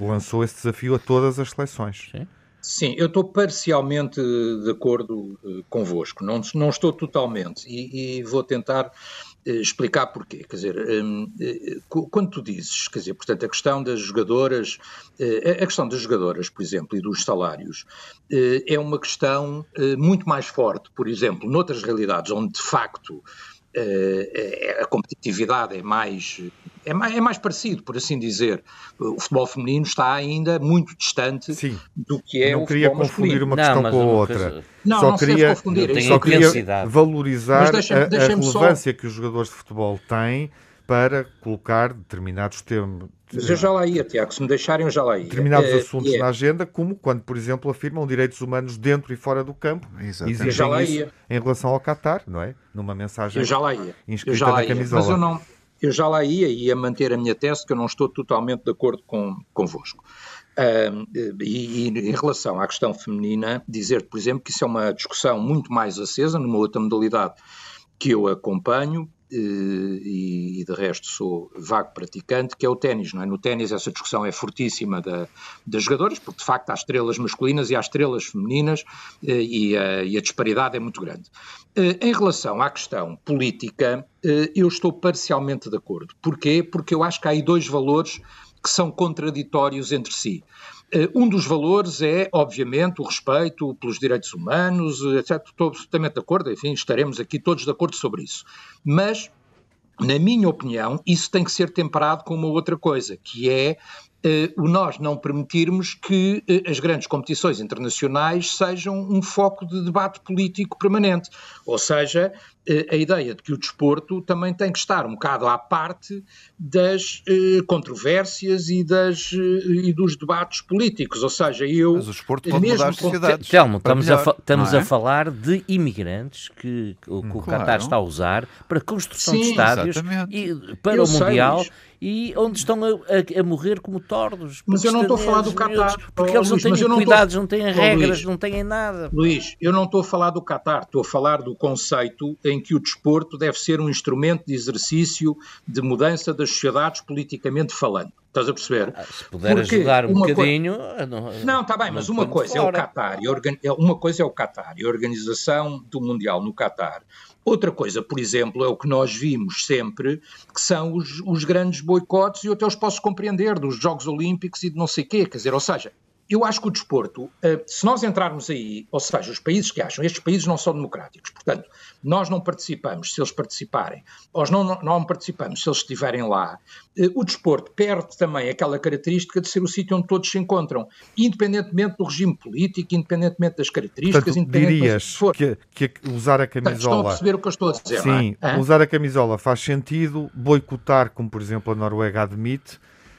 lançou esse desafio a todas as seleções. Sim. Sim, eu estou parcialmente de acordo uh, convosco, não, não estou totalmente, e, e vou tentar uh, explicar porquê. Quer dizer, um, uh, quando tu dizes, quer dizer, portanto, a questão das jogadoras, a questão das jogadoras, por exemplo, e dos salários, é uma questão muito mais forte, por exemplo, noutras realidades onde de facto a competitividade é mais é mais, é mais parecido, por assim dizer. O futebol feminino está ainda muito distante Sim. do que é não o queria confundir uma questão não, com a outra. Não, só não queria, confundir. Só queria valorizar deixa, a, a, relevância só... que os jogadores de futebol têm para colocar determinados temas. Mas eu já lá ia, Tiago, se me deixarem eu já lá ia. Determinados é, assuntos é. na agenda, como quando, por exemplo, afirmam direitos humanos dentro e fora do campo. Exatamente. já lá ia. em relação ao Qatar, não é? Numa mensagem eu já lá ia. inscrita eu já lá na camisola. Mas eu não, eu já lá ia e ia manter a minha tese, que eu não estou totalmente de acordo com, convosco. Uh, e, e, em relação à questão feminina, dizer, por exemplo, que isso é uma discussão muito mais acesa numa outra modalidade que eu acompanho, e, e, de resto sou vago praticante, que é o ténis. É? No ténis essa discussão é fortíssima da, das jogadoras, porque de facto há estrelas masculinas e há estrelas femininas eh, e a, e a disparidade é muito grande. Eh, em relação à questão política, eh, eu estou parcialmente de acordo. Porquê? Porque eu acho que há aí dois valores que são contraditórios entre si. Eh, um dos valores é, obviamente, o respeito pelos direitos humanos, etc. Estou absolutamente de acordo, enfim, estaremos aqui todos de acordo sobre isso. Mas, na minha opinião, isso tem que ser temperado com uma outra coisa, que é eh, o nós não permitirmos que eh, as grandes competições internacionais sejam um foco de debate político permanente. Ou seja, eh, a ideia de que o desporto também tem que estar um bocado à parte das eh, controvérsias e, das, eh, e dos debates políticos. Ou seja, eu. Mas o desporto pode mesmo mudar as sociedades. Telmo, estamos, melhor, a, estamos é? a falar de imigrantes que, que o, que claro. o Qatar está a usar para construção Sim, de estádios e, para o Mundial. E onde estão a, a, a morrer como tordos. Mas eu não estou a falar do Qatar. Porque oh, eles Luís, não têm não cuidados, tô... não têm regras, Luís, não têm nada. Luís, eu não estou a falar do Qatar, estou a falar do conceito em que o desporto deve ser um instrumento de exercício de mudança das sociedades politicamente falando. Estás a perceber? Ah, se puder Porque ajudar um bocadinho. Co... Não, está bem, mas uma coisa, é o Qatar. É, uma coisa é o Qatar e a organização do Mundial no Qatar. Outra coisa, por exemplo, é o que nós vimos sempre, que são os, os grandes boicotes, e eu até os posso compreender, dos Jogos Olímpicos e de não sei quê, quer dizer, ou seja, eu acho que o desporto, eh, se nós entrarmos aí, ou seja, os países que acham, estes países não são democráticos, portanto, nós não participamos se eles participarem, ou não, não, participamos se eles estiverem lá, eh, o desporto perde também aquela característica de ser o sítio onde todos se encontram, independentemente do regime político, independentemente das características, portanto, independentemente dirias que, que, usar a camisola... Estão a perceber o que eu estou a dizer, Sim, é? usar a camisola faz sentido, boicotar, como por exemplo a Noruega admite,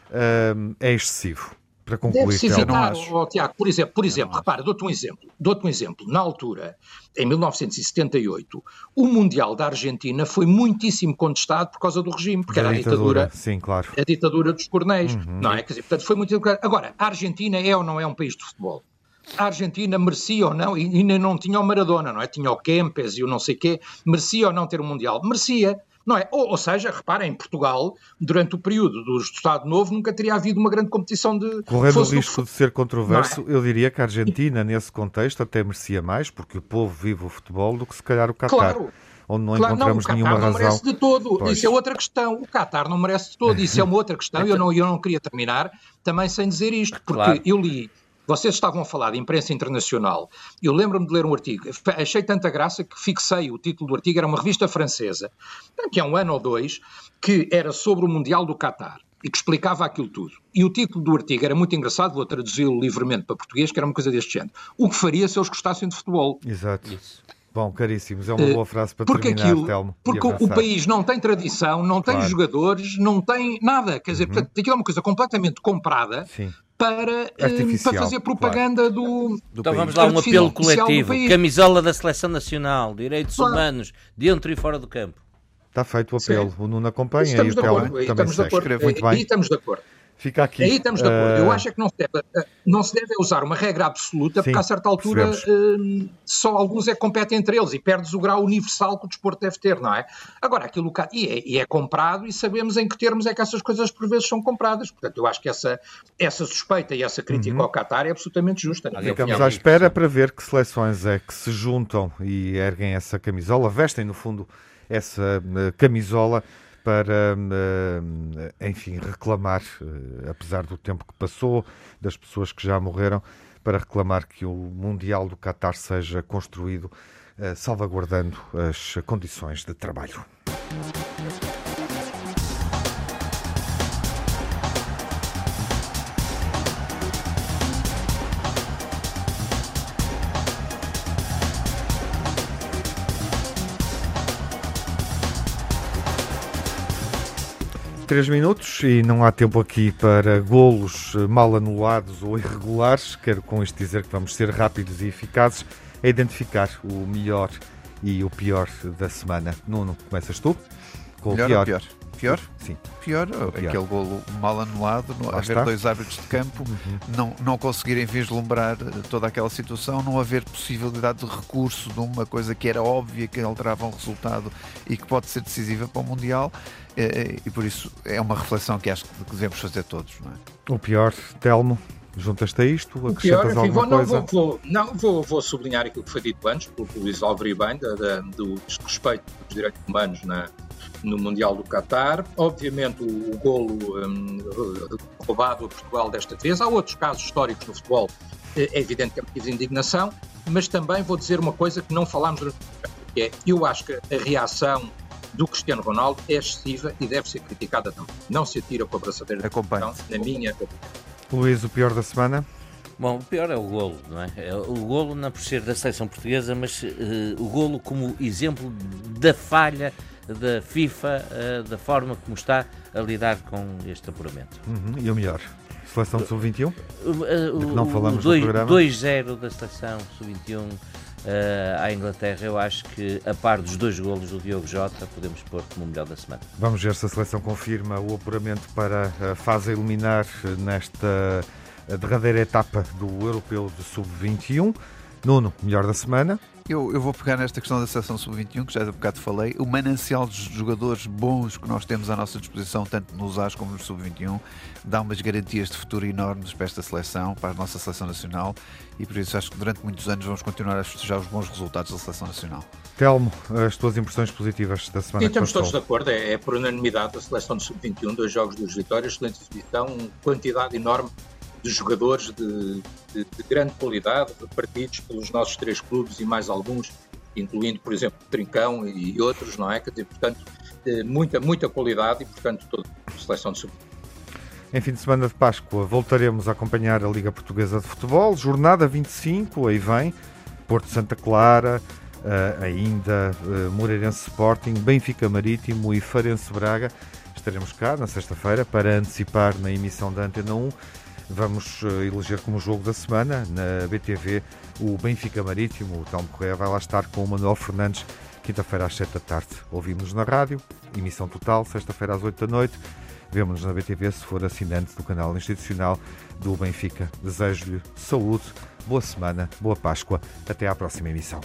uh, é excessivo para concluir. Deve-se evitar, oh, Tiago, por exemplo, por exemplo repara, dou-te um exemplo, dou-te um exemplo. Na altura, em 1978, o Mundial da Argentina foi muitíssimo contestado por causa do regime, porque da era a ditadura, sim, claro. a ditadura dos cornéis, uhum. não é? Quer dizer, portanto, foi muito... Agora, a Argentina é ou não é um país de futebol? A Argentina merecia ou não, e ainda não tinha o Maradona, não é? Tinha o Kempes e o não sei quê, merecia ou não ter um Mundial? Merecia, não é? Ou, ou seja, repara, em Portugal, durante o período do Estado Novo, nunca teria havido uma grande competição de. Correndo o risco de ser controverso, é? eu diria que a Argentina, nesse contexto, até merecia mais, porque o povo vive o futebol, do que se calhar o Qatar. Claro onde não claro, encontramos não, nenhuma razão. O Qatar não merece de todo, pois. isso é outra questão. O Qatar não merece de todo, isso é uma outra questão. Eu não, eu não queria terminar também sem dizer isto, porque claro. eu li vocês estavam a falar de imprensa internacional. Eu lembro-me de ler um artigo, achei tanta graça que fixei o título do artigo, era uma revista francesa, que é um ano ou dois, que era sobre o Mundial do Qatar e que explicava aquilo tudo. E o título do artigo era muito engraçado, vou traduzi-lo livremente para português, que era uma coisa deste género. O que faria se eles gostassem de futebol? Exato. Isso. Bom, caríssimos, é uma boa frase para porque terminar, aquilo, Telmo. Porque o país não tem tradição, não tem claro. jogadores, não tem nada. Quer dizer, uhum. portanto, aquilo é uma coisa completamente comprada Sim para, eh, para fazer propaganda claro. do, do. Então vamos lá, um apelo coletivo: camisola da Seleção Nacional, direitos claro. humanos, dentro e fora do campo. Está feito o apelo, Sim. o Nuno acompanha estamos e o Telmo também estamos de acordo. Muito bem. E estamos de acordo. Fica aqui. Aí estamos de acordo. Uh... Eu acho é que não se, deve, eh, não se deve usar uma regra absoluta, Sim, porque a certa altura uh, só alguns é que competem entre eles e perdes o grau universal que o desporto deve ter, não é? Agora, aquilo e é, e é comprado e sabemos em que termos é que essas coisas por vezes são compradas. Portanto, eu acho que essa, essa suspeita e essa crítica uhum. ao Qatar é absolutamente justa. Ficamos à espera para ver que seleções é que se juntam e erguem essa camisola, vestem no fundo essa camisola para, eh, enfim, reclamar, eh, apesar do tempo que passou, das pessoas que já morreram, para reclamar que o Mundial do Qatar seja construído eh, salvaguardando as condições de trabalho. Três minutos e não há tempo aqui para golos mal anulados ou irregulares. Quero com isto dizer que vamos ser rápidos e eficazes a identificar o melhor e o pior da semana. Nuno, começas tu? Com o pior. pior? Pior? Sim. Pior, pior. aquele golo mal anulado, não, haver está. dois árbitros de campo, uhum. não, não conseguirem vislumbrar toda aquela situação, não haver possibilidade de recurso de uma coisa que era óbvia que alterava um resultado e que pode ser decisiva para o Mundial. É, é, e por isso é uma reflexão que acho que devemos fazer todos. Não é? O pior, Telmo, juntas-te a isto? O pior, enfim, vou, não, vou, vou, não vou, vou, sublinhar aquilo que foi dito antes, pelo Luís Álvaro bem, da, da, do desrespeito dos direitos humanos na, no Mundial do Qatar. Obviamente, o, o golo um, roubado a Portugal desta vez. Há outros casos históricos no futebol, é, é evidente que é motivo de indignação, mas também vou dizer uma coisa que não falámos durante que é, eu acho que a reação do Cristiano Ronaldo é excessiva e deve ser criticada também. Não se atira com a braçadeira Acompanhe. na minha Luís, o pior da semana? Bom, o pior é o golo, não é? é o golo não por ser da seleção portuguesa, mas uh, o golo como exemplo da falha da FIFA, uh, da forma como está a lidar com este apuramento. Uhum. E o melhor? Seleção sub-21? Uh, uh, não falamos 2-0 da seleção sub-21 uh, à Inglaterra, eu acho que, a par dos dois golos do Diogo Jota, podemos pôr como melhor da semana. Vamos ver se a seleção confirma o apuramento para a fase eliminar nesta derradeira etapa do Europeu de Sub-21. Nuno, melhor da semana. Eu, eu vou pegar nesta questão da seleção sub-21, que já há bocado falei. O manancial de jogadores bons que nós temos à nossa disposição, tanto nos AS como no sub-21, dá umas garantias de futuro enormes para esta seleção, para a nossa seleção nacional, e por isso acho que durante muitos anos vamos continuar a festejar os bons resultados da seleção nacional. Telmo, as tuas impressões positivas da semana? Sim, estamos todos de acordo, é, é por unanimidade a seleção de sub-21, dois jogos, duas vitórias, excelente exibição, quantidade enorme de jogadores de, de, de, grande qualidade, repartidos pelos nossos três clubes e mais alguns, incluindo, por exemplo, Trincão e outros, não é? Quer dizer, portanto, eh, muita, muita qualidade e, portanto, toda a seleção de sub em fim de semana de Páscoa voltaremos a acompanhar a Liga Portuguesa de Futebol, jornada 25, aí vem, Porto Santa Clara, uh, ainda uh, Moreirense Sporting, Benfica Marítimo e Farense Braga. Estaremos cá na sexta-feira para antecipar na emissão da Antena 1 Vamos eh, eleger como jogo da semana na BTV o Benfica Marítimo. O Telmo Correia vai lá estar com o Manuel Fernandes, quinta-feira às 7 da tarde. Ouvimos-nos na rádio, emissão total, sexta-feira às 8 da noite. Vemo-nos na BTV se for assinante do canal institucional do Benfica. Desejo-lhe saúde, boa semana, boa Páscoa. Até à próxima emissão.